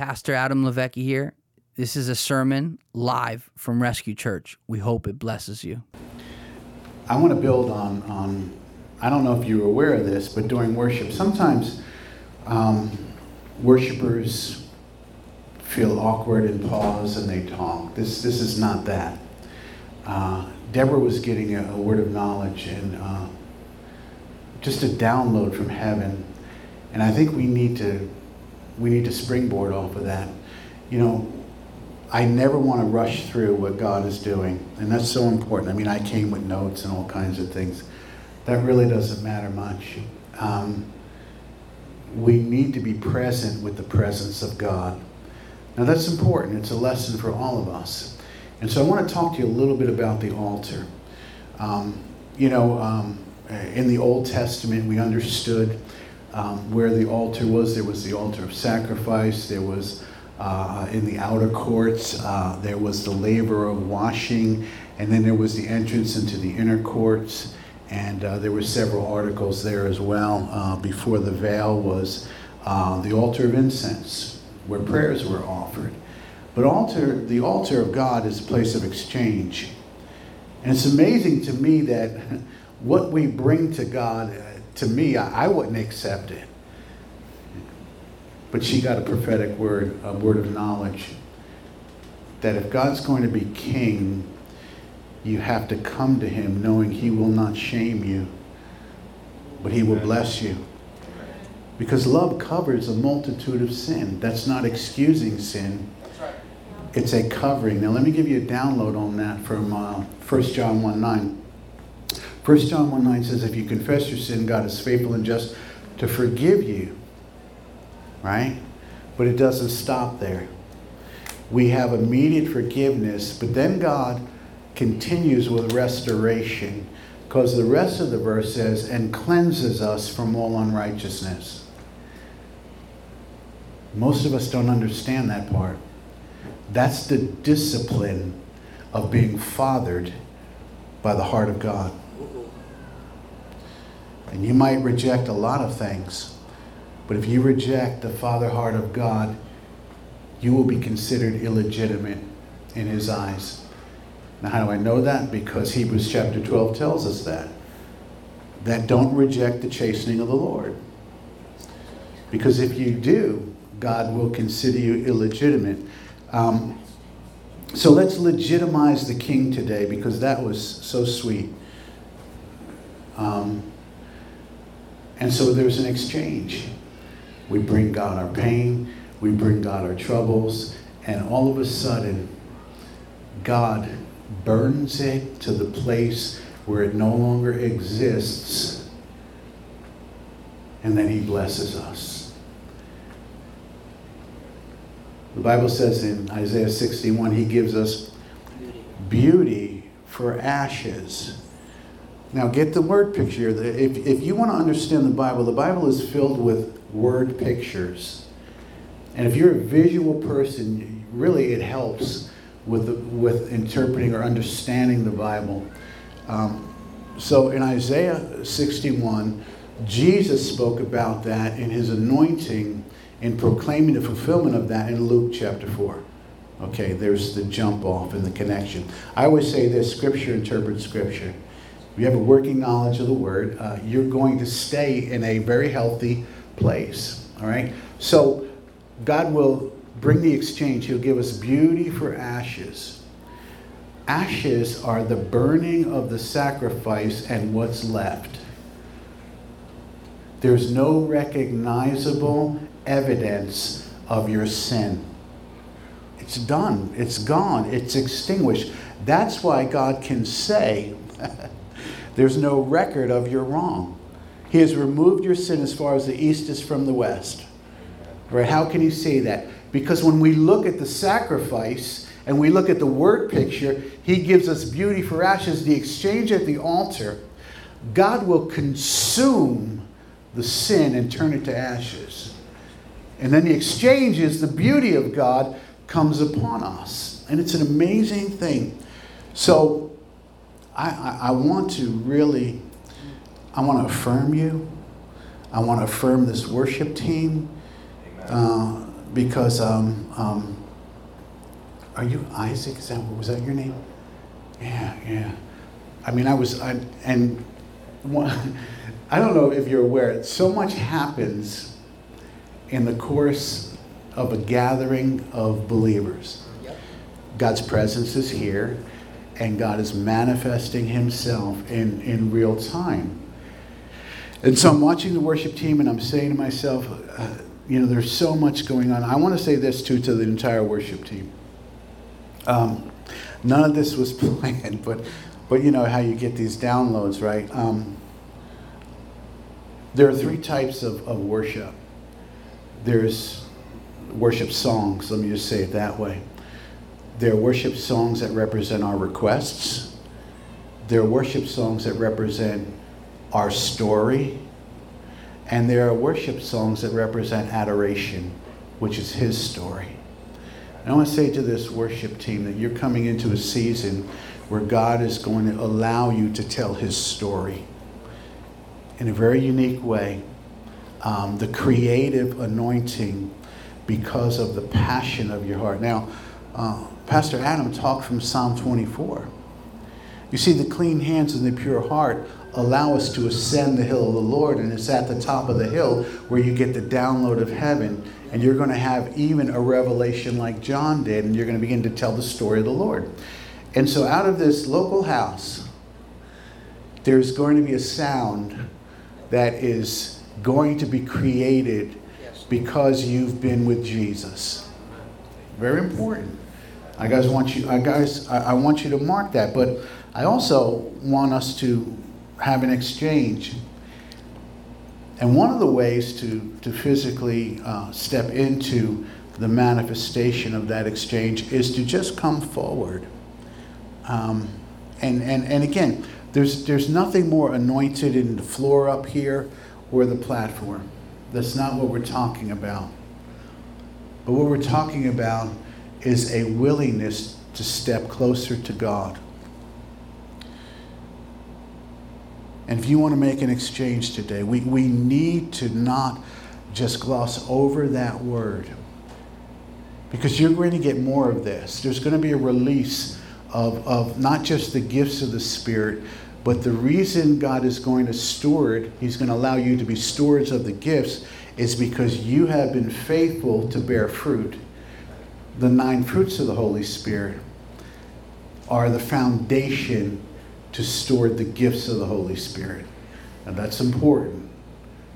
Pastor Adam Levecki here. This is a sermon live from Rescue Church. We hope it blesses you. I want to build on, on I don't know if you're aware of this, but during worship, sometimes um, worshipers feel awkward and pause and they talk. This, this is not that. Uh, Deborah was getting a, a, word of knowledge and uh, just a download from heaven. And I think we need to we need to springboard off of that. You know, I never want to rush through what God is doing, and that's so important. I mean, I came with notes and all kinds of things. That really doesn't matter much. Um, we need to be present with the presence of God. Now, that's important. It's a lesson for all of us. And so I want to talk to you a little bit about the altar. Um, you know, um, in the Old Testament, we understood um, where the altar was. There was the altar of sacrifice. There was uh, in the outer courts. Uh, there was the laver of washing, and then there was the entrance into the inner courts. And uh, there were several articles there as well. Uh, before the veil was uh, the altar of incense, where prayers were offered. But altar, the altar of God is a place of exchange. And it's amazing to me that what we bring to God to me, I, I wouldn't accept it. But she got a prophetic word, a word of knowledge that if God's going to be king, you have to come to him knowing he will not shame you, but he will bless you. Because love covers a multitude of sin. That's not excusing sin. It's a covering. Now, let me give you a download on that from uh, 1 John 1 9. 1 John 1 9 says, If you confess your sin, God is faithful and just to forgive you. Right? But it doesn't stop there. We have immediate forgiveness, but then God continues with restoration because the rest of the verse says, and cleanses us from all unrighteousness. Most of us don't understand that part. That's the discipline of being fathered by the heart of God. And you might reject a lot of things, but if you reject the father heart of God, you will be considered illegitimate in his eyes. Now, how do I know that? Because Hebrews chapter 12 tells us that. That don't reject the chastening of the Lord. Because if you do, God will consider you illegitimate. Um, so let's legitimize the king today because that was so sweet. Um, and so there's an exchange. We bring God our pain, we bring God our troubles, and all of a sudden, God burns it to the place where it no longer exists, and then He blesses us. The Bible says in Isaiah 61, He gives us beauty for ashes. Now, get the word picture. If, if you want to understand the Bible, the Bible is filled with word pictures. And if you're a visual person, really it helps with, with interpreting or understanding the Bible. Um, so in Isaiah 61, Jesus spoke about that in his anointing and proclaiming the fulfillment of that in Luke chapter 4. Okay, there's the jump off and the connection. I always say this scripture interprets scripture you have a working knowledge of the word, uh, you're going to stay in a very healthy place. All right? So God will bring the exchange. He'll give us beauty for ashes. Ashes are the burning of the sacrifice and what's left. There's no recognizable evidence of your sin. It's done, it's gone, it's extinguished. That's why God can say, There's no record of your wrong. He has removed your sin as far as the east is from the west. Right? How can you say that? Because when we look at the sacrifice and we look at the word picture, he gives us beauty for ashes, the exchange at the altar. God will consume the sin and turn it to ashes. And then the exchange is the beauty of God comes upon us. And it's an amazing thing. So I, I, I want to really, I want to affirm you. I want to affirm this worship team. Uh, because um, um, are you Isaac? Is that was that your name? Yeah, yeah. I mean, I was, I, and one, I don't know if you're aware. So much happens in the course of a gathering of believers. God's presence is here, and God is manifesting Himself in, in real time. And so I'm watching the worship team, and I'm saying to myself, uh, you know, there's so much going on. I want to say this too to the entire worship team. Um, none of this was planned, but, but you know how you get these downloads, right? Um, there are three types of, of worship. There's worship songs, let me just say it that way. There are worship songs that represent our requests. There are worship songs that represent our story and there are worship songs that represent adoration, which is his story. And I want to say to this worship team that you're coming into a season where God is going to allow you to tell his story in a very unique way. Um, the creative anointing because of the passion of your heart. Now, uh, Pastor Adam talked from Psalm 24. You see, the clean hands and the pure heart allow us to ascend the hill of the Lord. And it's at the top of the hill where you get the download of heaven. And you're going to have even a revelation like John did, and you're going to begin to tell the story of the Lord. And so, out of this local house, there's going to be a sound that is going to be created because you've been with Jesus. Very important. I guys want you. I guys, I, I want you to mark that. But I also want us to have an exchange. And one of the ways to, to physically uh, step into the manifestation of that exchange is to just come forward. Um, and, and, and again, there's, there's nothing more anointed in the floor up here or the platform. That's not what we're talking about. But what we're talking about is a willingness to step closer to God. And if you want to make an exchange today, we, we need to not just gloss over that word. Because you're going to get more of this. There's going to be a release of, of not just the gifts of the Spirit, but the reason God is going to steward, He's going to allow you to be stewards of the gifts, is because you have been faithful to bear fruit. The nine fruits of the Holy Spirit are the foundation to store the gifts of the Holy Spirit. And that's important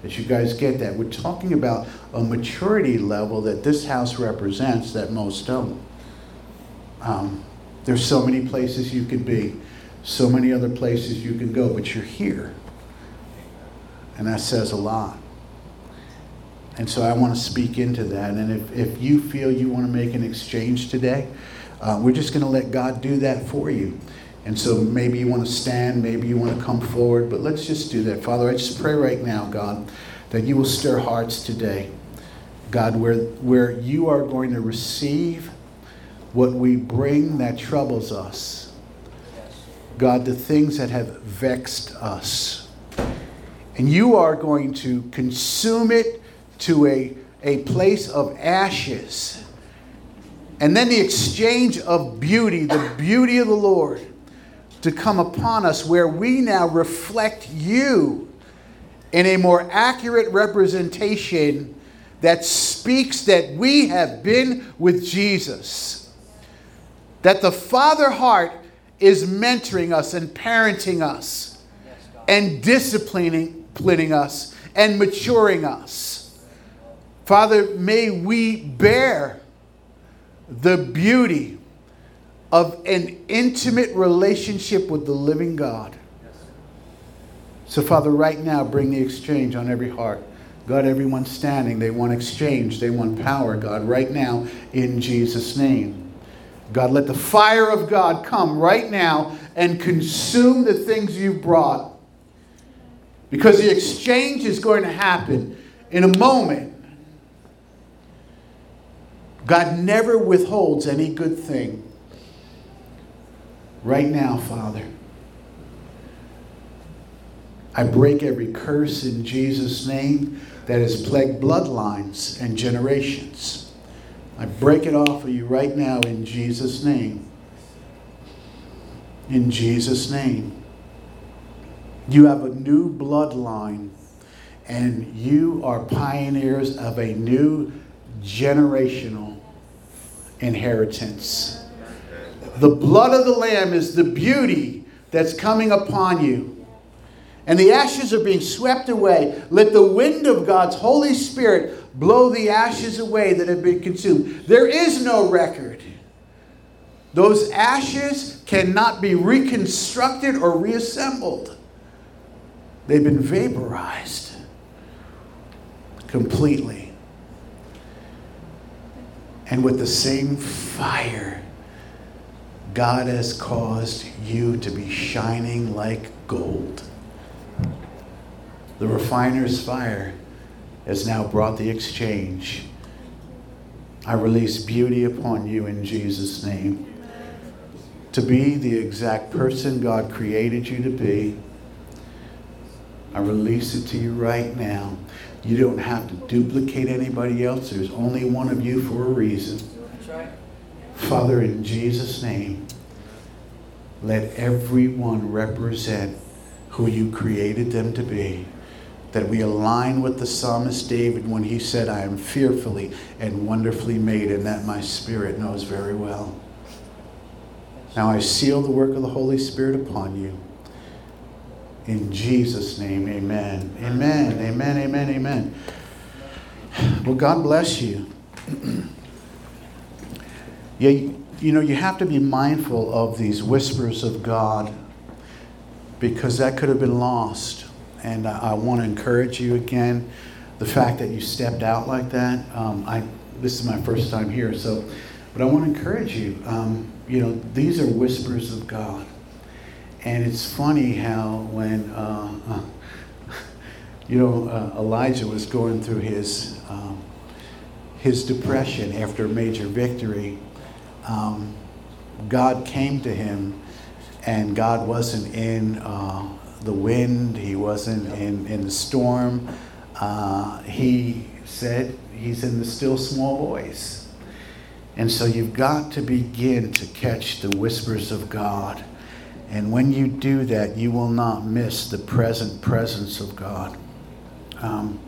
that you guys get that. We're talking about a maturity level that this house represents that most don't. Um, there's so many places you could be, so many other places you can go, but you're here. And that says a lot. And so I want to speak into that. And if, if you feel you want to make an exchange today, uh, we're just going to let God do that for you. And so maybe you want to stand, maybe you want to come forward, but let's just do that. Father, I just pray right now, God, that you will stir hearts today. God, where, where you are going to receive what we bring that troubles us. God, the things that have vexed us. And you are going to consume it to a, a place of ashes. And then the exchange of beauty, the beauty of the Lord to come upon us where we now reflect you in a more accurate representation that speaks that we have been with Jesus. That the Father heart is mentoring us and parenting us and disciplining us and maturing us. Father, may we bear the beauty of an intimate relationship with the living God. So, Father, right now, bring the exchange on every heart. God, everyone standing, they want exchange, they want power, God, right now, in Jesus' name. God, let the fire of God come right now and consume the things you've brought. Because the exchange is going to happen in a moment. God never withholds any good thing right now, Father. I break every curse in Jesus' name that has plagued bloodlines and generations. I break it off of you right now in Jesus' name. In Jesus' name. You have a new bloodline, and you are pioneers of a new generational inheritance. The blood of the Lamb is the beauty that's coming upon you. And the ashes are being swept away. Let the wind of God's Holy Spirit blow the ashes away that have been consumed. There is no record. Those ashes cannot be reconstructed or reassembled. They've been vaporized completely. And with the same fire, God has caused you to be shining like gold. The refiner's fire has now brought the exchange. I release beauty upon you in Jesus' name. To be the exact person God created you to be. I release it to you right now. You don't have to duplicate anybody else. There's only one of you for a reason. Father, in Jesus' name, let everyone represent who you created them to be that we align with the psalmist David when he said, I am fearfully and wonderfully made, and that my spirit knows very well. Now I seal the work of the Holy Spirit upon you. In Jesus' name, amen. Amen, amen, amen, amen. Well, God bless you. yeah, you know, you have to be mindful of these whispers of God because that could have been lost and I, I want to encourage you again. The fact that you stepped out like that, um, I this is my first time here, so, but I want to encourage you. Um, you know, these are whispers of God, and it's funny how when uh, uh, you know uh, Elijah was going through his um, his depression after a major victory, um, God came to him, and God wasn't in uh, the wind, he wasn't in, in the storm. Uh, he said he's in the still small voice. And so you've got to begin to catch the whispers of God. And when you do that, you will not miss the present presence of God. Um,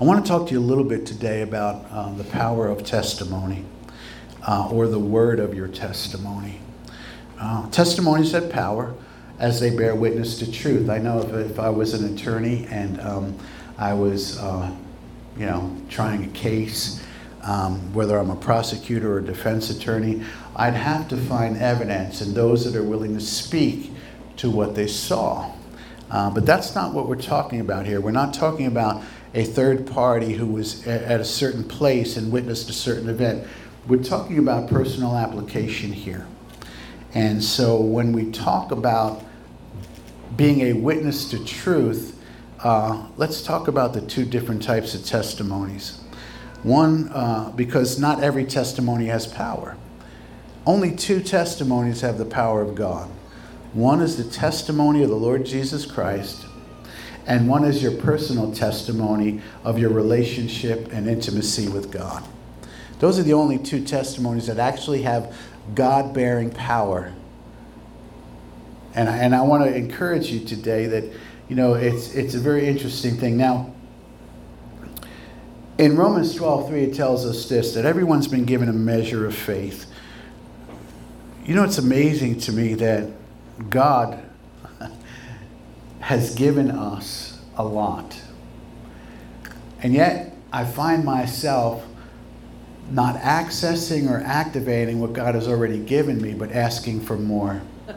I want to talk to you a little bit today about uh, the power of testimony uh, or the word of your testimony. Uh, testimonies have power as they bear witness to truth. I know if, if I was an attorney and um, I was, uh, you know, trying a case, um, whether I'm a prosecutor or a defense attorney, I'd have to find evidence and those that are willing to speak to what they saw. Uh, but that's not what we're talking about here. We're not talking about a third party who was at a certain place and witnessed a certain event. We're talking about personal application here. And so when we talk about being a witness to truth, uh, let's talk about the two different types of testimonies. One, uh, because not every testimony has power. Only two testimonies have the power of God. One is the testimony of the Lord Jesus Christ, and one is your personal testimony of your relationship and intimacy with God. Those are the only two testimonies that actually have God bearing power and I, and I want to encourage you today that, you know, it's, it's a very interesting thing. Now, in Romans 12, 3, it tells us this that everyone's been given a measure of faith. You know, it's amazing to me that God has given us a lot. And yet, I find myself not accessing or activating what God has already given me, but asking for more.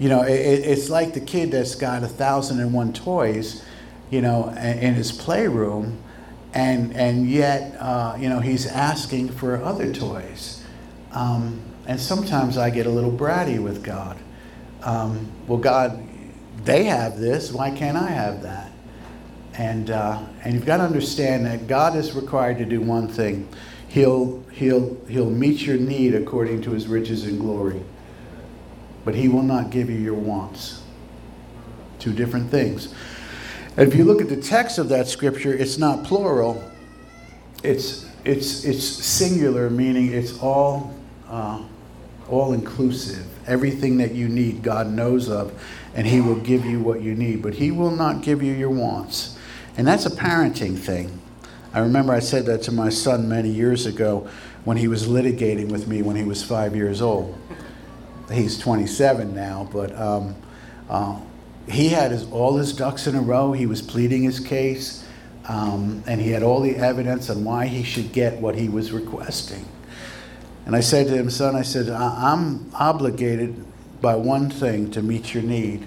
You know, it, it's like the kid that's got a thousand and one toys, you know, in his playroom, and and yet, uh, you know, he's asking for other toys. Um, and sometimes I get a little bratty with God. Um, well, God, they have this. Why can't I have that? And uh, and you've got to understand that God is required to do one thing. He'll he'll he'll meet your need according to His riches and glory but he will not give you your wants. Two different things. If you look at the text of that scripture, it's not plural, it's it's, it's singular, meaning it's all, uh, all inclusive. Everything that you need, God knows of, and He will give you what you need, but He will not give you your wants. And that's a parenting thing. I remember I said that to my son many years ago when he was litigating with me when he was five years old. He's 27 now, but um, uh, he had his, all his ducks in a row. He was pleading his case, um, and he had all the evidence on why he should get what he was requesting. And I said to him, son, I said, I'm obligated by one thing to meet your need,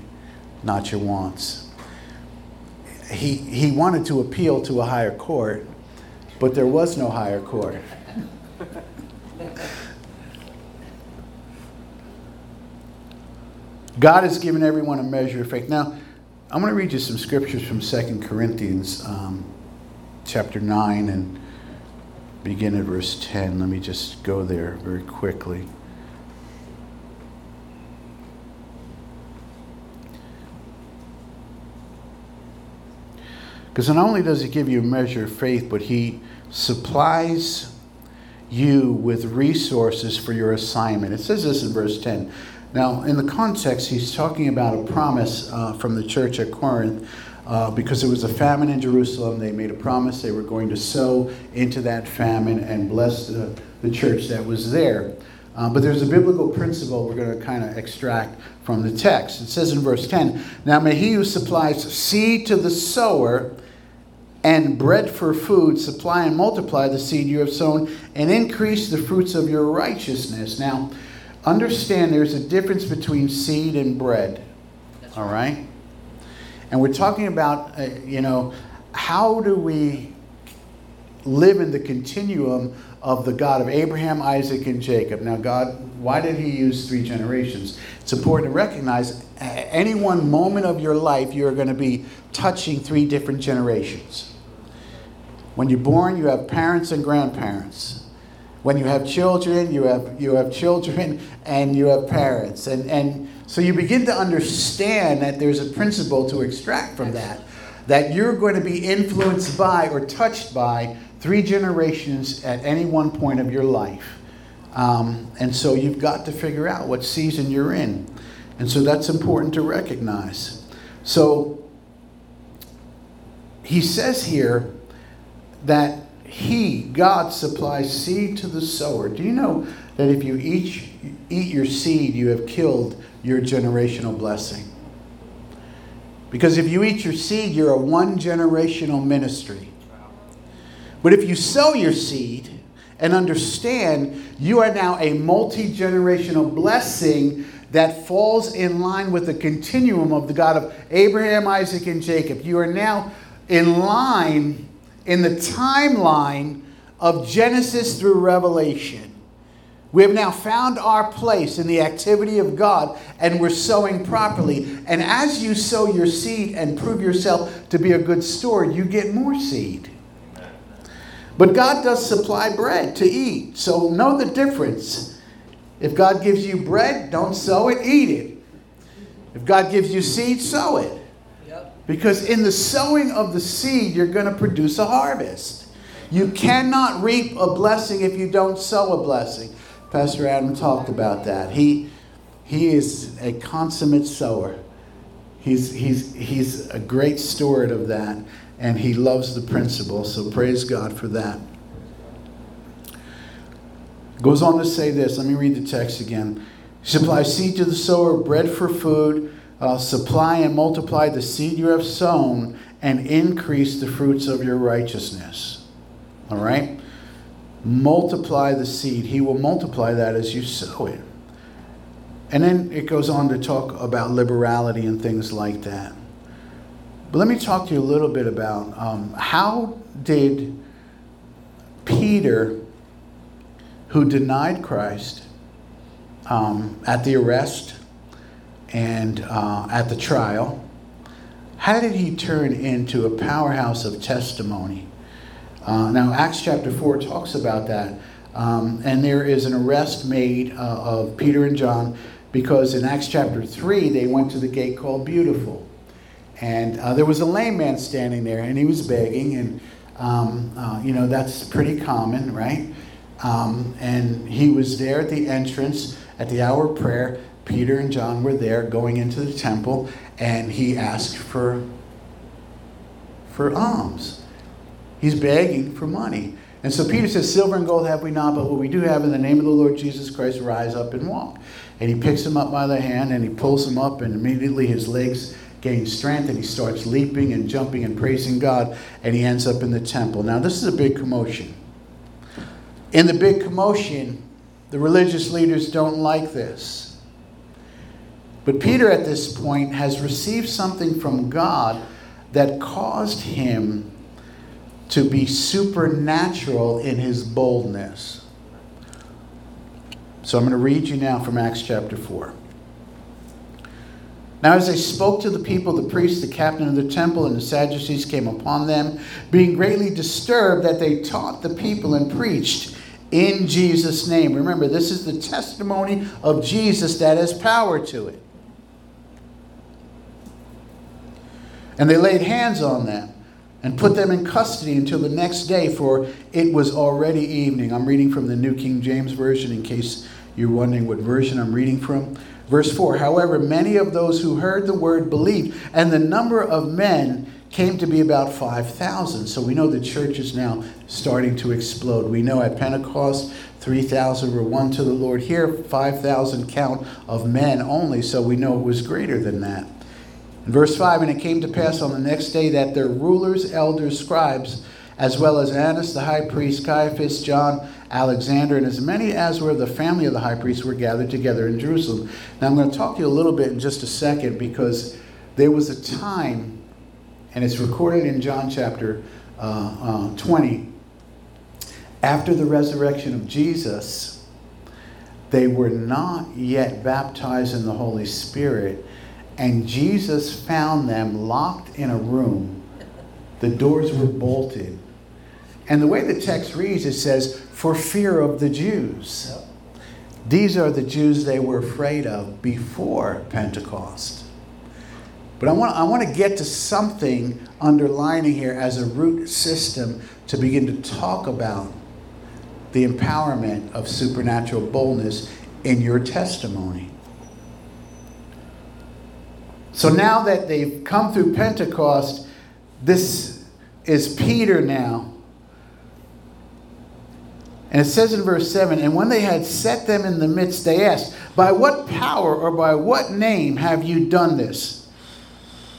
not your wants. He, he wanted to appeal to a higher court, but there was no higher court. God has given everyone a measure of faith. Now, I'm going to read you some scriptures from 2 Corinthians um, chapter 9 and begin at verse 10. Let me just go there very quickly. Because not only does he give you a measure of faith, but he supplies you with resources for your assignment. It says this in verse 10 now, in the context, he's talking about a promise uh, from the church at Corinth. Uh, because there was a famine in Jerusalem, they made a promise they were going to sow into that famine and bless the, the church that was there. Uh, but there's a biblical principle we're going to kind of extract from the text. It says in verse 10 Now may he who supplies seed to the sower and bread for food supply and multiply the seed you have sown and increase the fruits of your righteousness. Now, understand there's a difference between seed and bread. All right? And we're talking about, uh, you know, how do we live in the continuum of the God of Abraham, Isaac, and Jacob? Now, God, why did He use three generations? It's important to recognize any one moment of your life, you're going to be touching three different generations. When you're born, you have parents and grandparents. When you have children, you have, you have children and you have parents. And, and so you begin to understand that there's a principle to extract from that, that you're going to be influenced by or touched by three generations at any one point of your life. Um, and so you've got to figure out what season you're in. And so that's important to recognize. So he says here that he, God, supplies seed to the sower. Do you know that if you each eat your seed, you have killed your generational blessing? Because if you eat your seed, you're a one generational ministry. But if you sow your seed and understand you are now a multi generational blessing that falls in line with the continuum of the God of Abraham, Isaac, and Jacob, you are now in line in the timeline of Genesis through Revelation. We have now found our place in the activity of God and we're sowing properly. And as you sow your seed and prove yourself to be a good steward, you get more seed. But God does supply bread to eat. So know the difference. If God gives you bread, don't sow it, eat it. If God gives you seed, sow it. Because in the sowing of the seed, you're going to produce a harvest. You cannot reap a blessing if you don't sow a blessing. Pastor Adam talked about that. He, he is a consummate sower. He's, he's, he's a great steward of that, and he loves the principle. So praise God for that. Goes on to say this. Let me read the text again. Supply seed to the sower, bread for food uh, supply and multiply the seed you have sown and increase the fruits of your righteousness. All right? Multiply the seed. He will multiply that as you sow it. And then it goes on to talk about liberality and things like that. But let me talk to you a little bit about um, how did Peter, who denied Christ um, at the arrest, and uh, at the trial, how did he turn into a powerhouse of testimony? Uh, now, Acts chapter 4 talks about that. Um, and there is an arrest made uh, of Peter and John because in Acts chapter 3, they went to the gate called Beautiful. And uh, there was a lame man standing there, and he was begging. And Um, uh, you know, that's pretty common, right? Um, and he was there at the entrance at the hour of prayer. Peter and John were there going into the temple, and he asked for, for alms. He's begging for money. And so Peter says, Silver and gold have we not, but what we do have in the name of the Lord Jesus Christ, rise up and walk. And he picks him up by the hand and he pulls him up, and immediately his legs gain strength and he starts leaping and jumping and praising God, and he ends up in the temple. Now, this is a big commotion. In the big commotion, the religious leaders don't like this. But Peter, at this point, has received something from God that caused him to be supernatural in his boldness. So I'm going to read you now from Acts chapter 4. Now, as they spoke to the people, the priests, the captain of the temple, and the Sadducees came upon them, being greatly disturbed that they taught the people and preached in Jesus' name. Remember, this is the testimony of Jesus that has power to it. And they laid hands on them and put them in custody until the next day, for it was already evening. I'm reading from the New King James Version in case you're wondering what version I'm reading from. Verse 4 However, many of those who heard the word believed, and the number of men came to be about 5,000. So we know the church is now starting to explode. We know at Pentecost, 3,000 were won to the Lord. Here, 5,000 count of men only, so we know it was greater than that. In verse 5 And it came to pass on the next day that their rulers, elders, scribes, as well as Annas the high priest, Caiaphas, John, Alexander, and as many as were of the family of the high priest were gathered together in Jerusalem. Now I'm going to talk to you a little bit in just a second because there was a time and it's recorded in John chapter uh, uh, 20. After the resurrection of Jesus, they were not yet baptized in the Holy Spirit, and Jesus found them locked in a room. The doors were bolted. And the way the text reads, it says, for fear of the Jews. These are the Jews they were afraid of before Pentecost. But I want, I want to get to something underlining here as a root system to begin to talk about the empowerment of supernatural boldness in your testimony. So now that they've come through Pentecost, this is Peter now. And it says in verse 7 And when they had set them in the midst, they asked, By what power or by what name have you done this?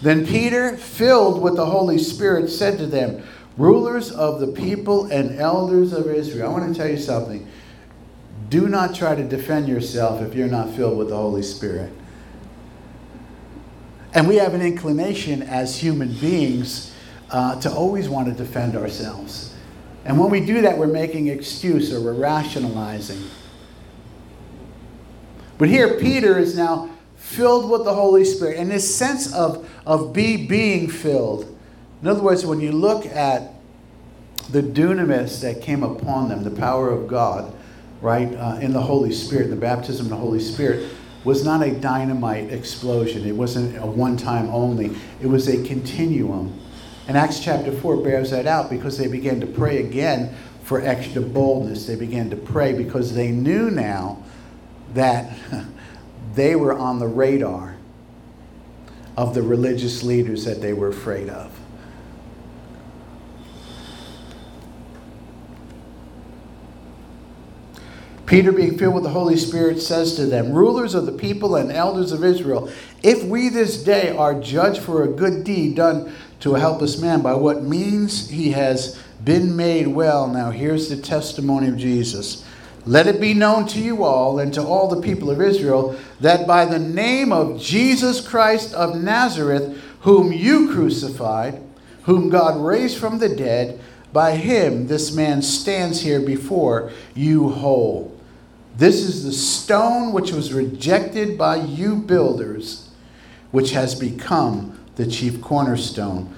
Then Peter, filled with the Holy Spirit, said to them, Rulers of the people and elders of Israel. I want to tell you something. Do not try to defend yourself if you're not filled with the Holy Spirit. And we have an inclination as human beings uh, to always want to defend ourselves. And when we do that, we're making excuse or we're rationalizing. But here, Peter is now filled with the Holy Spirit. And this sense of, of be being filled. In other words, when you look at the dunamis that came upon them, the power of God, right, uh, in the Holy Spirit, the baptism of the Holy Spirit, was not a dynamite explosion. It wasn't a one time only, it was a continuum. And Acts chapter 4 bears that out because they began to pray again for extra boldness. They began to pray because they knew now that they were on the radar of the religious leaders that they were afraid of. Peter, being filled with the Holy Spirit, says to them, Rulers of the people and elders of Israel, if we this day are judged for a good deed done to a helpless man, by what means he has been made well. Now, here's the testimony of Jesus. Let it be known to you all and to all the people of Israel that by the name of Jesus Christ of Nazareth, whom you crucified, whom God raised from the dead, by him this man stands here before you whole. This is the stone which was rejected by you builders, which has become the chief cornerstone.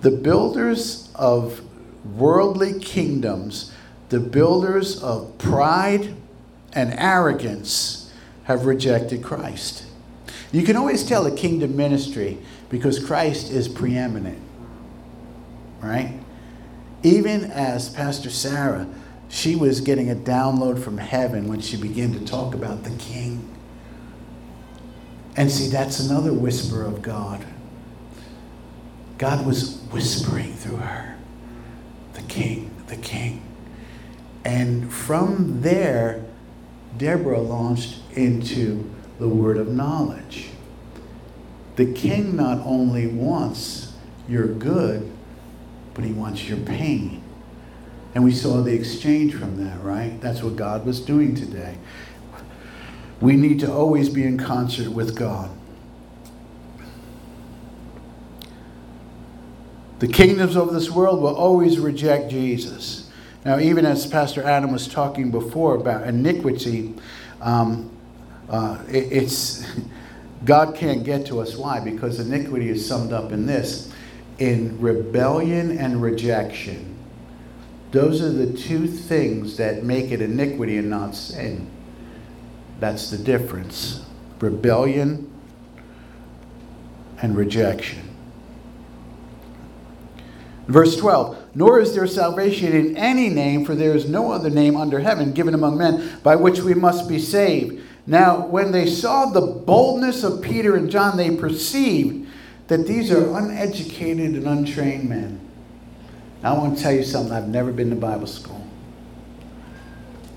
The builders of worldly kingdoms the builders of pride and arrogance have rejected Christ. You can always tell a kingdom ministry because Christ is preeminent, right? Even as Pastor Sarah, she was getting a download from heaven when she began to talk about the king. And see, that's another whisper of God. God was whispering through her, the king, the king. And from there, Deborah launched into the word of knowledge. The king not only wants your good, but he wants your pain. And we saw the exchange from that, right? That's what God was doing today. We need to always be in concert with God. The kingdoms of this world will always reject Jesus. Now, even as Pastor Adam was talking before about iniquity, um, uh, it, it's God can't get to us. Why? Because iniquity is summed up in this: in rebellion and rejection. Those are the two things that make it iniquity and not sin. That's the difference: rebellion and rejection. Verse 12 Nor is there salvation in any name, for there is no other name under heaven given among men by which we must be saved. Now, when they saw the boldness of Peter and John, they perceived that these are uneducated and untrained men. I want to tell you something I've never been to Bible school.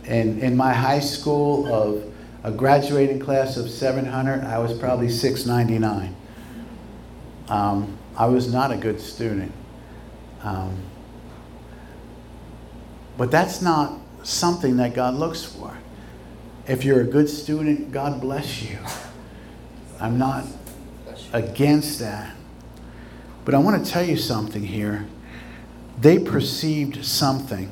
And in my high school of a graduating class of 700, I was probably 699. Um, I was not a good student. Um, but that's not something that God looks for. If you're a good student, God bless you. I'm not against that. But I want to tell you something here. They perceived something.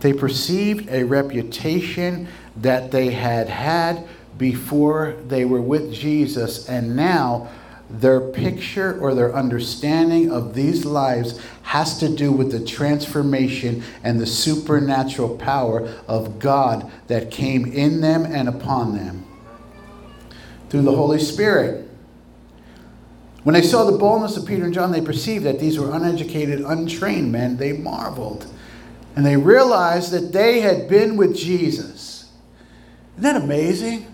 They perceived a reputation that they had had before they were with Jesus, and now their picture or their understanding of these lives has to do with the transformation and the supernatural power of God that came in them and upon them through the Holy Spirit. When they saw the boldness of Peter and John, they perceived that these were uneducated, untrained men. They marveled. And they realized that they had been with Jesus. Isn't that amazing?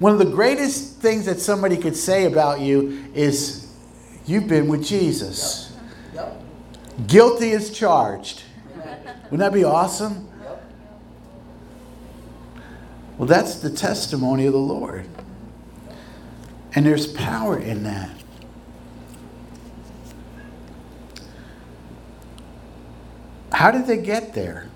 One of the greatest things that somebody could say about you is, You've been with Jesus. Guilty is charged. Wouldn't that be awesome? Well, that's the testimony of the Lord. And there's power in that. How did they get there?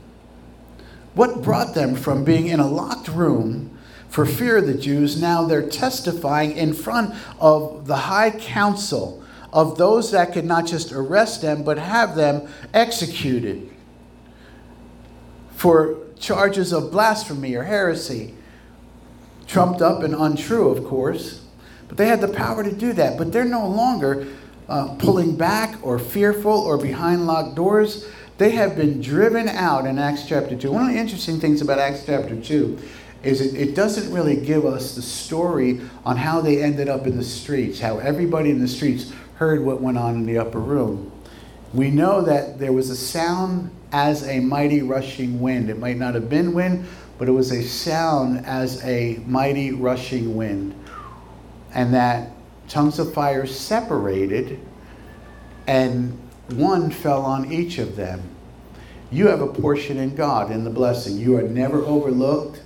What brought them from being in a locked room for fear of the Jews? Now they're testifying in front of the high council of those that could not just arrest them, but have them executed for charges of blasphemy or heresy. Trumped up and untrue, of course. But they had the power to do that. But they're no longer uh, pulling back or fearful or behind locked doors. They have been driven out in Acts chapter 2. One of the interesting things about Acts chapter 2 is it, it doesn't really give us the story on how they ended up in the streets, how everybody in the streets heard what went on in the upper room. We know that there was a sound as a mighty rushing wind. It might not have been wind, but it was a sound as a mighty rushing wind. And that tongues of fire separated and one fell on each of them. You have a portion in God, in the blessing. You are never overlooked,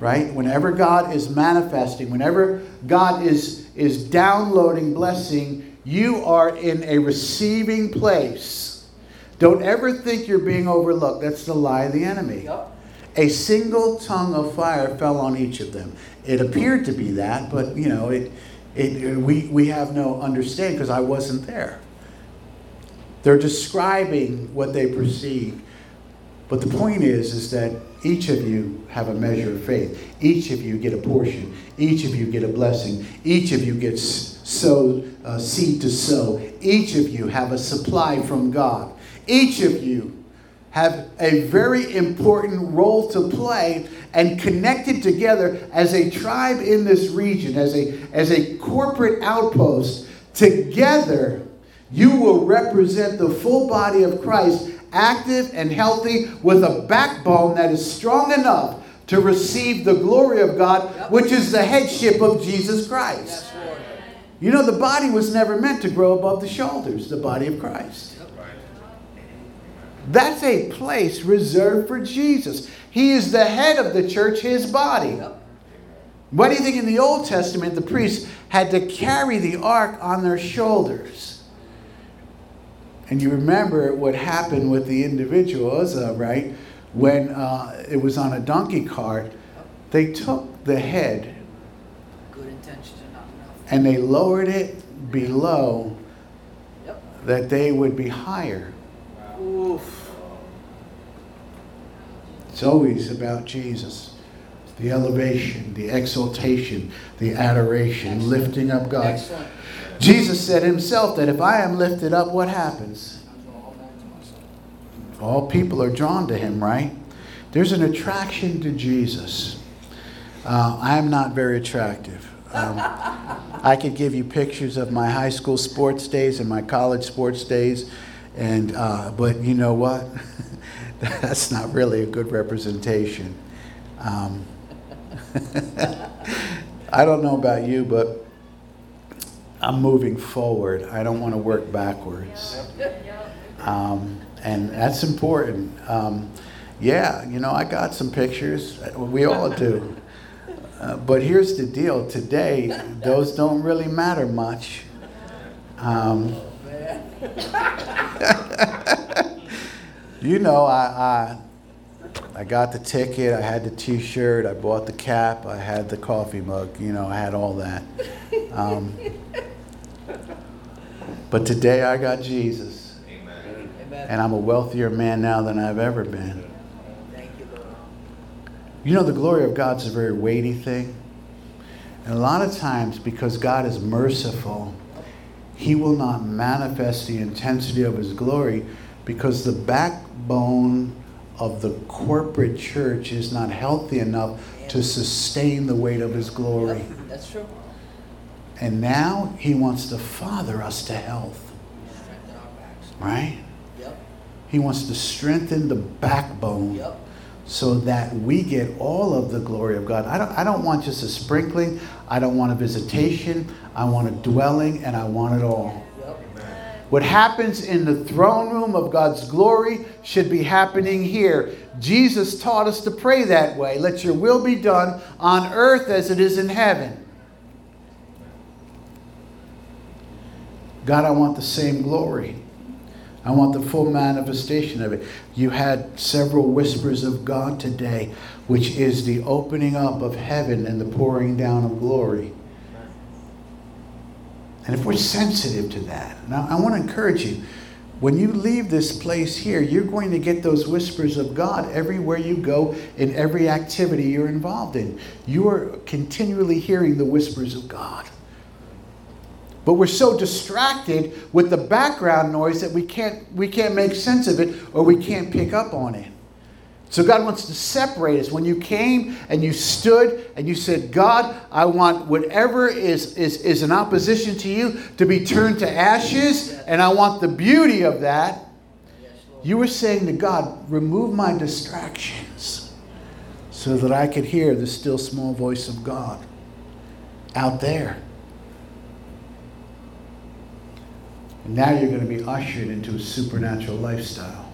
right? Whenever God is manifesting, whenever God is, is downloading blessing, you are in a receiving place. Don't ever think you're being overlooked. That's the lie of the enemy. Yep. A single tongue of fire fell on each of them. It appeared to be that, but you know, it, it, we, we have no understanding because I wasn't there. They're describing what they perceive. But the point is, is that each of you have a measure of faith. Each of you get a portion. Each of you get a blessing. Each of you gets sow, uh, seed to sow. Each of you have a supply from God. Each of you have a very important role to play and connected together as a tribe in this region, as a, as a corporate outpost. Together, you will represent the full body of Christ active and healthy with a backbone that is strong enough to receive the glory of God, which is the headship of Jesus Christ. You know, the body was never meant to grow above the shoulders, the body of Christ. That's a place reserved for Jesus. He is the head of the church, his body. Why do you think in the Old Testament the priests had to carry the ark on their shoulders? And you remember what happened with the individual Uzzah, right? When uh, it was on a donkey cart, they took the head and they lowered it below yep. that they would be higher. Oof. It's always about Jesus. The elevation, the exaltation, the adoration, Excellent. lifting up God. Excellent. Jesus said himself that if I am lifted up, what happens? All people are drawn to him, right? There's an attraction to Jesus. Uh, I am not very attractive. Um, I could give you pictures of my high school sports days and my college sports days, and uh, but you know what? That's not really a good representation. Um, I don't know about you, but I'm moving forward. I don't want to work backwards. Um, and that's important. Um, yeah, you know, I got some pictures. We all do. Uh, but here's the deal today, those don't really matter much. Um, you know, I, I, I got the ticket, I had the t shirt, I bought the cap, I had the coffee mug, you know, I had all that. But today I got Jesus. Amen. And I'm a wealthier man now than I've ever been. Thank You Lord. You know, the glory of God's a very weighty thing. And a lot of times, because God is merciful, He will not manifest the intensity of His glory because the backbone of the corporate church is not healthy enough to sustain the weight of His glory. That's true. And now He wants to father us to health. Right? Yep. He wants to strengthen the backbone. Yep so that we get all of the glory of God. I don't, I don't want just a sprinkling, I don't want a visitation, I want a dwelling, and I want it all. What happens in the throne room of God's glory should be happening here. Jesus taught us to pray that way. Let your will be done on earth as it is in heaven. God, I want the same glory. I want the full manifestation of it. You had several whispers of God today, which is the opening up of heaven and the pouring down of glory. And if we're sensitive to that, now I want to encourage you when you leave this place here, you're going to get those whispers of God everywhere you go in every activity you're involved in. You are continually hearing the whispers of God. But we're so distracted with the background noise that we can't, we can't make sense of it or we can't pick up on it. So God wants to separate us. When you came and you stood and you said, God, I want whatever is, is, is in opposition to you to be turned to ashes, and I want the beauty of that. You were saying to God, remove my distractions so that I could hear the still small voice of God out there. And now you're going to be ushered into a supernatural lifestyle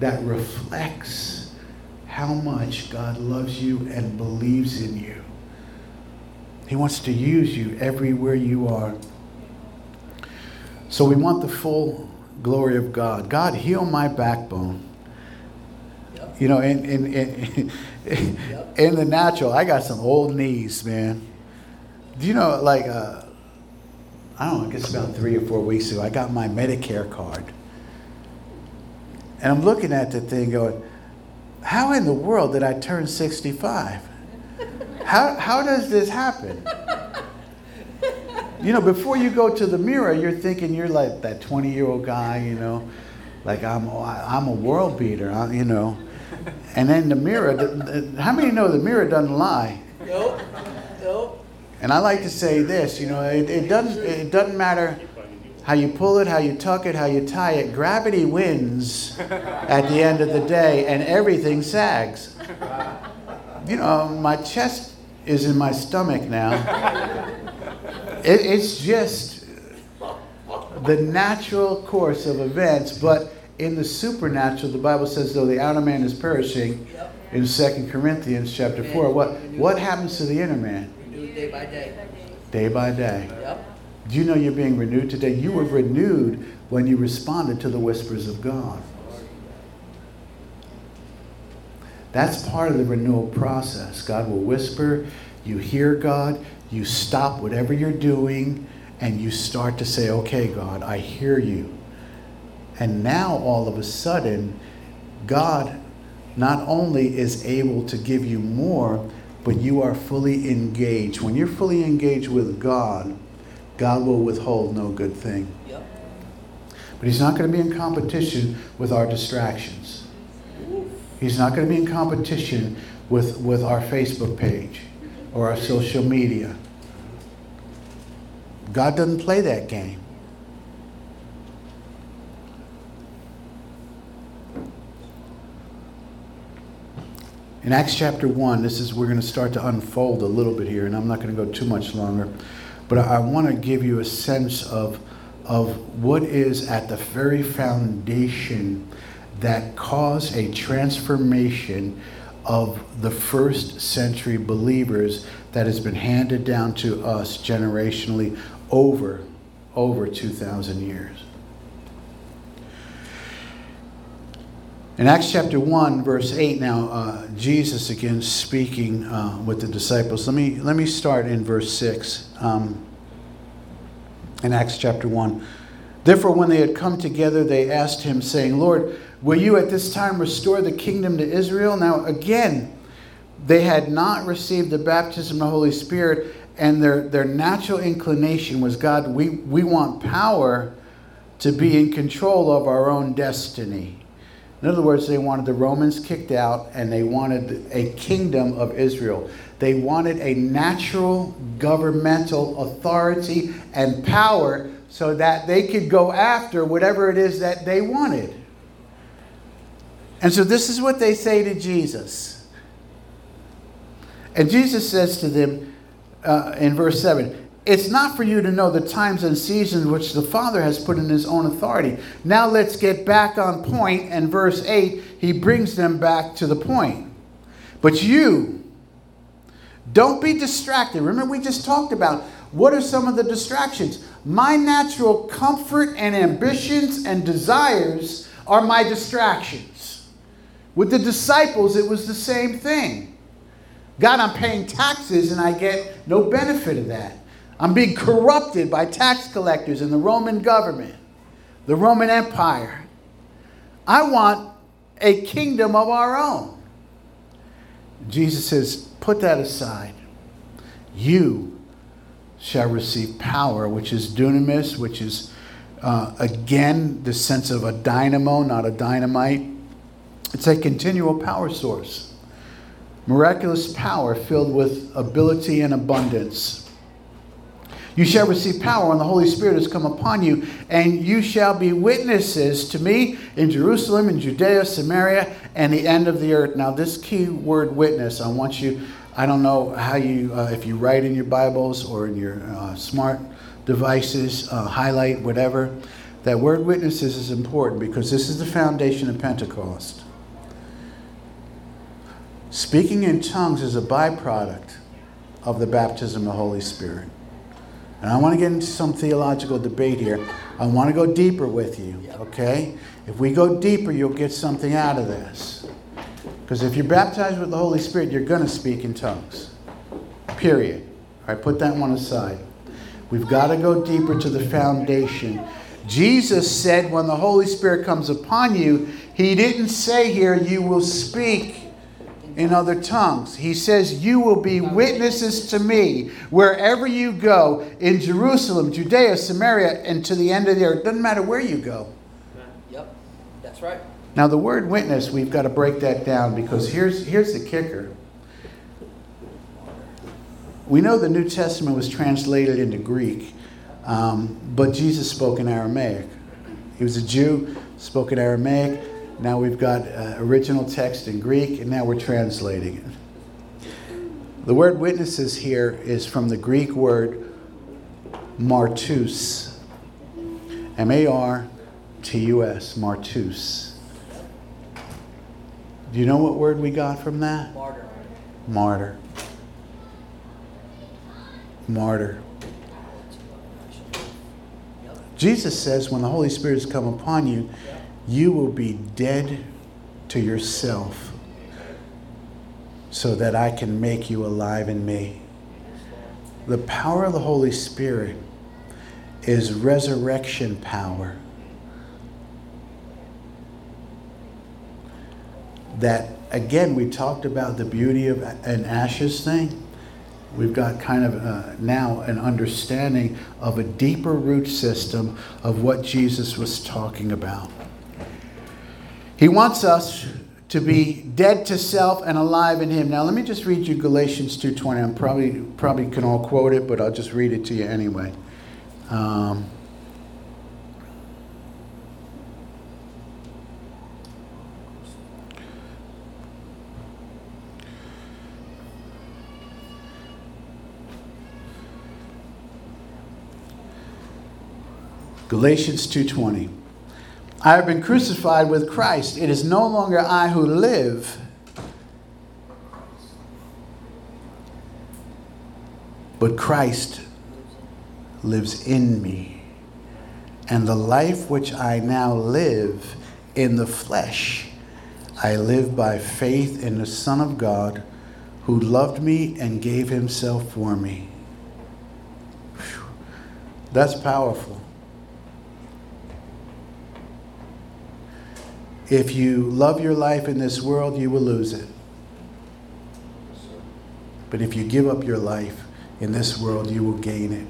that reflects how much God loves you and believes in you. He wants to use you everywhere you are. So we want the full glory of God. God, heal my backbone. Yep. You know, in, in, in, yep. in the natural, I got some old knees, man. Do you know, like, uh, I don't know, I guess about three or four weeks ago, I got my Medicare card. And I'm looking at the thing going, how in the world did I turn 65? How, how does this happen? You know, before you go to the mirror, you're thinking you're like that 20 year old guy, you know, like I'm, I'm a world beater, you know. And then the mirror, how many know the mirror doesn't lie? Nope. Nope. And I like to say this, you know, it, it doesn't it doesn't matter how you pull it, how you tuck it, how you tie it, gravity wins at the end of the day and everything sags. You know, my chest is in my stomach now. It, it's just the natural course of events, but in the supernatural, the Bible says, though the outer man is perishing, in 2 Corinthians chapter 4, what, what happens to the inner man? Day by day. Day by day. Yep. Do you know you're being renewed today? You were renewed when you responded to the whispers of God. That's part of the renewal process. God will whisper, you hear God, you stop whatever you're doing, and you start to say, Okay, God, I hear you. And now all of a sudden, God not only is able to give you more, but you are fully engaged. When you're fully engaged with God, God will withhold no good thing. Yep. But He's not going to be in competition with our distractions. He's not going to be in competition with, with our Facebook page or our social media. God doesn't play that game. In Acts chapter 1, this is we're going to start to unfold a little bit here, and I'm not going to go too much longer, but I, I want to give you a sense of, of what is at the very foundation that caused a transformation of the first century believers that has been handed down to us generationally over over 2000 years in acts chapter 1 verse 8 now uh, jesus again speaking uh, with the disciples let me let me start in verse 6 um, in acts chapter 1 therefore when they had come together they asked him saying lord Will you at this time restore the kingdom to Israel? Now, again, they had not received the baptism of the Holy Spirit, and their, their natural inclination was God, we, we want power to be in control of our own destiny. In other words, they wanted the Romans kicked out and they wanted a kingdom of Israel. They wanted a natural governmental authority and power so that they could go after whatever it is that they wanted. And so this is what they say to Jesus. And Jesus says to them uh, in verse 7 It's not for you to know the times and seasons which the Father has put in his own authority. Now let's get back on point. And verse 8, he brings them back to the point. But you, don't be distracted. Remember, we just talked about what are some of the distractions? My natural comfort and ambitions and desires are my distractions. With the disciples, it was the same thing. God, I'm paying taxes and I get no benefit of that. I'm being corrupted by tax collectors and the Roman government, the Roman Empire. I want a kingdom of our own. Jesus says, Put that aside. You shall receive power, which is dunamis, which is, uh, again, the sense of a dynamo, not a dynamite. It's a continual power source. Miraculous power filled with ability and abundance. You shall receive power when the Holy Spirit has come upon you, and you shall be witnesses to me in Jerusalem, in Judea, Samaria, and the end of the earth. Now, this key word witness, I want you, I don't know how you, uh, if you write in your Bibles or in your uh, smart devices, uh, highlight, whatever, that word witnesses is important because this is the foundation of Pentecost. Speaking in tongues is a byproduct of the baptism of the Holy Spirit. And I want to get into some theological debate here. I want to go deeper with you, okay? If we go deeper, you'll get something out of this. Because if you're baptized with the Holy Spirit, you're going to speak in tongues. Period. All right, put that one aside. We've got to go deeper to the foundation. Jesus said, when the Holy Spirit comes upon you, He didn't say here, you will speak in other tongues. He says, You will be witnesses to me wherever you go in Jerusalem, Judea, Samaria, and to the end of the earth. Doesn't matter where you go. Yep, that's right. Now, the word witness, we've got to break that down because here's, here's the kicker. We know the New Testament was translated into Greek, Um, but Jesus spoke in Aramaic. He was a Jew, spoke in Aramaic. Now we've got uh, original text in Greek, and now we're translating it. The word witnesses here is from the Greek word martus. M A R T U S, martus. Do you know what word we got from that? Martyr. Martyr. Martyr. Jesus says when the Holy Spirit has come upon you, you will be dead to yourself so that I can make you alive in me. The power of the Holy Spirit is resurrection power. That, again, we talked about the beauty of an ashes thing. We've got kind of uh, now an understanding of a deeper root system of what Jesus was talking about. He wants us to be dead to self and alive in him. Now let me just read you Galatians 2:20. I'm probably probably can all quote it, but I'll just read it to you anyway. Um, Galatians 2:20 I have been crucified with Christ. It is no longer I who live, but Christ lives in me. And the life which I now live in the flesh, I live by faith in the Son of God who loved me and gave himself for me. Whew. That's powerful. If you love your life in this world, you will lose it. But if you give up your life in this world, you will gain it.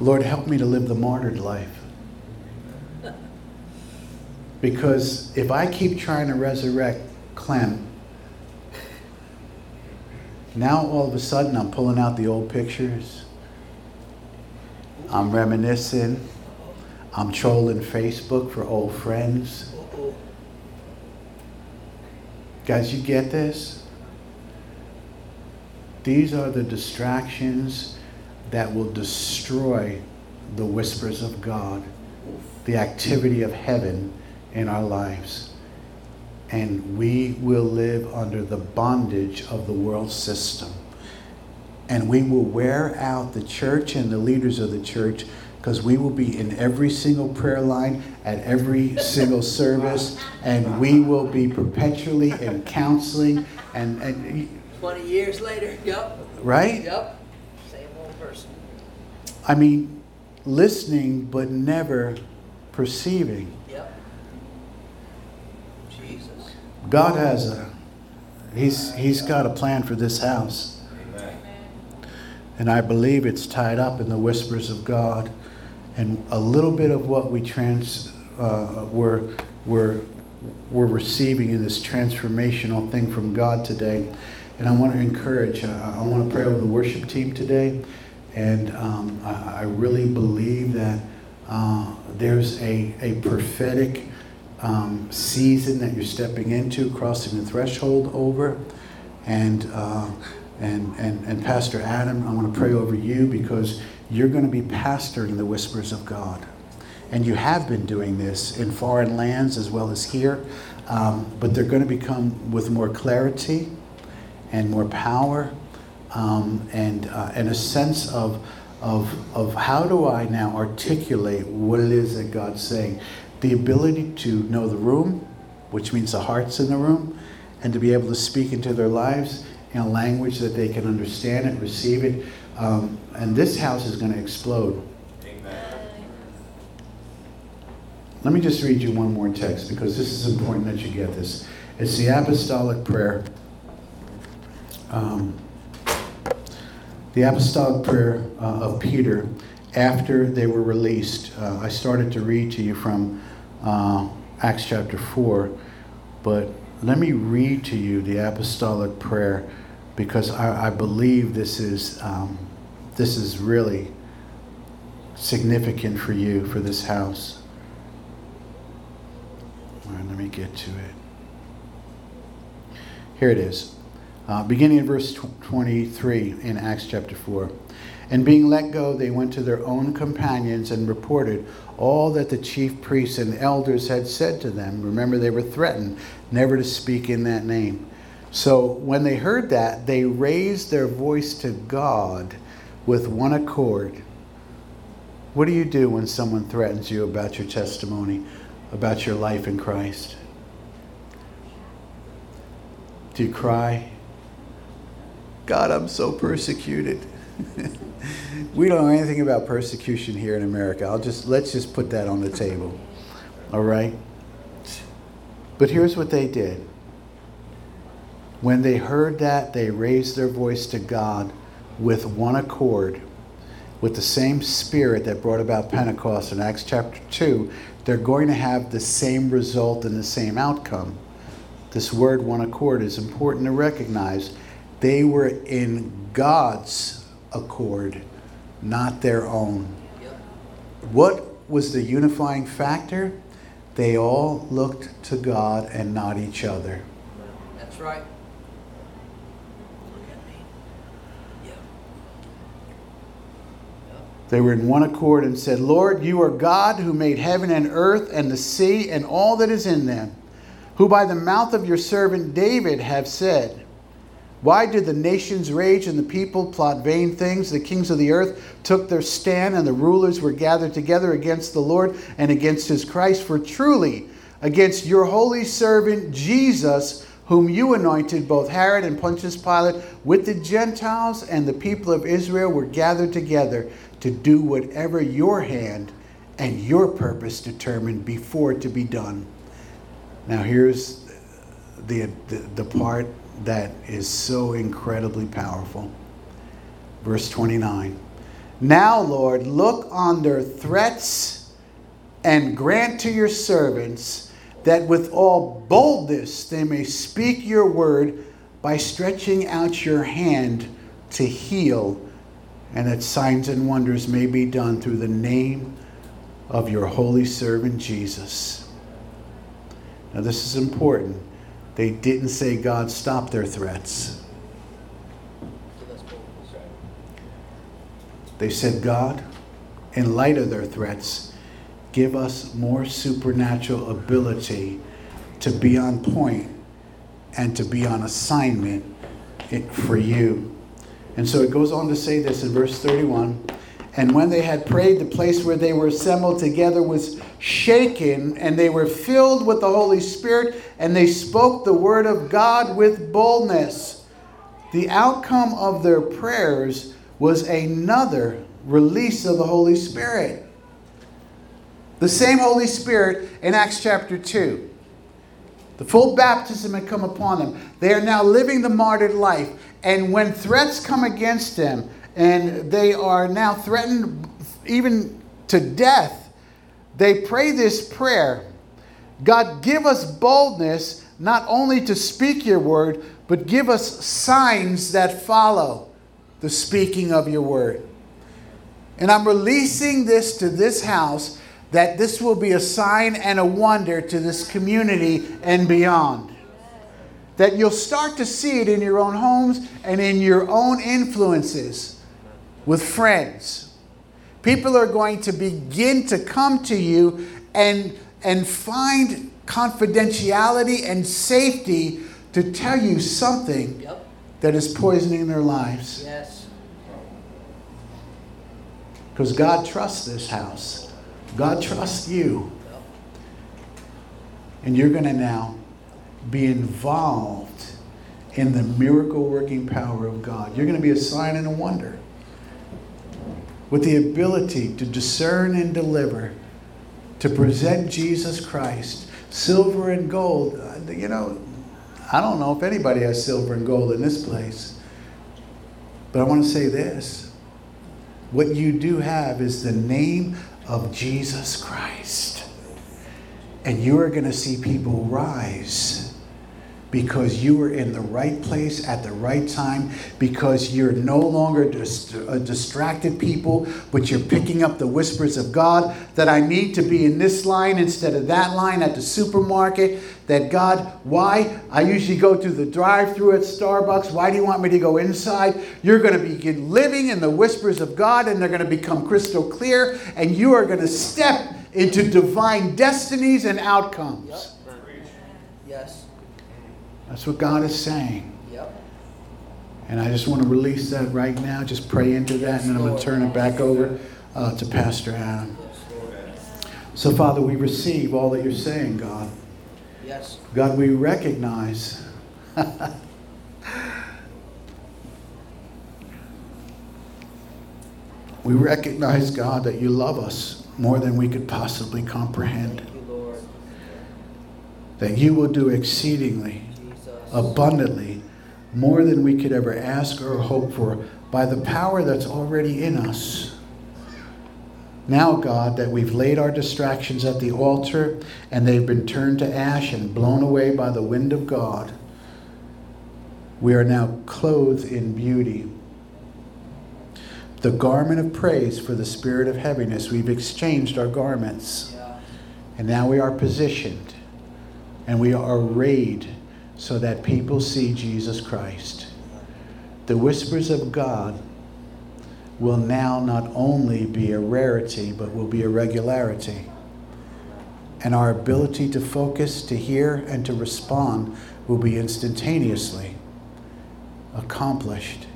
Lord, help me to live the martyred life. Because if I keep trying to resurrect Clem, now all of a sudden I'm pulling out the old pictures. I'm reminiscing. I'm trolling Facebook for old friends. Guys, you get this? These are the distractions that will destroy the whispers of God, the activity of heaven in our lives. And we will live under the bondage of the world system. And we will wear out the church and the leaders of the church because we will be in every single prayer line at every single service, and we will be perpetually in counseling. And, and 20 years later, yep. Right? Yep. Same old person. I mean, listening but never perceiving. Yep. Jesus. God has a, he's, he's got a plan for this house. And I believe it's tied up in the whispers of God and a little bit of what we trans uh, we're, we're, we're receiving in this transformational thing from God today. And I want to encourage, uh, I want to pray over the worship team today. And um, I, I, really believe that uh, there's a, a prophetic um, season that you're stepping into, crossing the threshold over. And, uh, and, and, and Pastor Adam, I want to pray over you because you're going to be pastoring the whispers of God. And you have been doing this in foreign lands as well as here, um, but they're going to become with more clarity and more power um, and, uh, and a sense of, of, of how do I now articulate what it is that God's saying. The ability to know the room, which means the hearts in the room, and to be able to speak into their lives in a language that they can understand and receive it. Um, and this house is going to explode. Amen. Let me just read you one more text because this is important that you get this. It's the apostolic prayer. Um, the apostolic prayer uh, of Peter after they were released. Uh, I started to read to you from uh, Acts chapter 4, but let me read to you the apostolic prayer because I, I believe this is um, this is really significant for you, for this house. Right, let me get to it. Here it is. Uh, beginning in verse 23 in Acts chapter 4. And being let go, they went to their own companions and reported all that the chief priests and elders had said to them. Remember, they were threatened never to speak in that name. So when they heard that, they raised their voice to God with one accord. What do you do when someone threatens you about your testimony, about your life in Christ? Do you cry? God, I'm so persecuted. we don't know anything about persecution here in America. I'll just let's just put that on the table. All right? But here's what they did. When they heard that, they raised their voice to God with one accord, with the same spirit that brought about Pentecost in Acts chapter 2. They're going to have the same result and the same outcome. This word, one accord, is important to recognize. They were in God's accord, not their own. What was the unifying factor? They all looked to God and not each other. That's right. They were in one accord and said, Lord, you are God who made heaven and earth and the sea and all that is in them, who by the mouth of your servant David have said, Why did the nations rage and the people plot vain things? The kings of the earth took their stand, and the rulers were gathered together against the Lord and against his Christ. For truly, against your holy servant Jesus, whom you anointed, both Herod and Pontius Pilate, with the Gentiles and the people of Israel were gathered together to do whatever your hand and your purpose determined before to be done. Now, here's the, the, the part that is so incredibly powerful. Verse 29. Now, Lord, look on their threats and grant to your servants that with all boldness they may speak your word by stretching out your hand to heal and that signs and wonders may be done through the name of your holy servant Jesus. Now, this is important. They didn't say, God, stop their threats. They said, God, in light of their threats, give us more supernatural ability to be on point and to be on assignment for you. And so it goes on to say this in verse 31 And when they had prayed, the place where they were assembled together was shaken, and they were filled with the Holy Spirit, and they spoke the word of God with boldness. The outcome of their prayers was another release of the Holy Spirit. The same Holy Spirit in Acts chapter 2. The full baptism had come upon them. They are now living the martyred life. And when threats come against them, and they are now threatened even to death, they pray this prayer God, give us boldness not only to speak your word, but give us signs that follow the speaking of your word. And I'm releasing this to this house that this will be a sign and a wonder to this community and beyond. That you'll start to see it in your own homes and in your own influences with friends. People are going to begin to come to you and, and find confidentiality and safety to tell you something yep. that is poisoning their lives. Yes. Because God trusts this house. God trusts you. And you're going to now be involved in the miracle working power of God. You're going to be a sign and a wonder with the ability to discern and deliver, to present Jesus Christ, silver and gold. Uh, you know, I don't know if anybody has silver and gold in this place, but I want to say this. What you do have is the name of Jesus Christ. And you are going to see people rise because you are in the right place at the right time, because you're no longer dist- a uh, distracted people, but you're picking up the whispers of God that I need to be in this line instead of that line at the supermarket. That God, why? I usually go through the drive through at Starbucks. Why do you want me to go inside? You're going to begin living in the whispers of God, and they're going to become crystal clear, and you are going to step into divine destinies and outcomes. Yes. That's what God is saying. Yep. And I just want to release that right now. Just pray into that, and then I'm going to turn it back over uh, to Pastor Adam. So, Father, we receive all that you're saying, God. Yes. God, we recognize. we recognize, God, that you love us more than we could possibly comprehend. you. That you will do exceedingly. Abundantly, more than we could ever ask or hope for by the power that's already in us. Now, God, that we've laid our distractions at the altar and they've been turned to ash and blown away by the wind of God, we are now clothed in beauty. The garment of praise for the spirit of heaviness, we've exchanged our garments. And now we are positioned and we are arrayed so that people see Jesus Christ. The whispers of God will now not only be a rarity, but will be a regularity. And our ability to focus, to hear, and to respond will be instantaneously accomplished.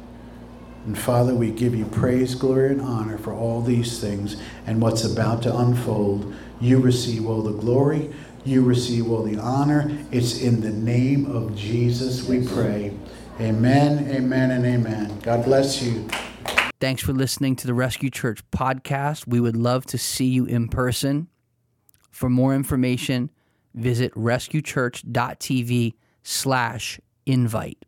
And Father, we give you praise, glory, and honor for all these things and what's about to unfold. You receive all the glory, you receive all the honor. It's in the name of Jesus we pray. Amen, amen, and amen. God bless you. Thanks for listening to the Rescue Church podcast. We would love to see you in person. For more information, visit rescuechurch.tv slash invite.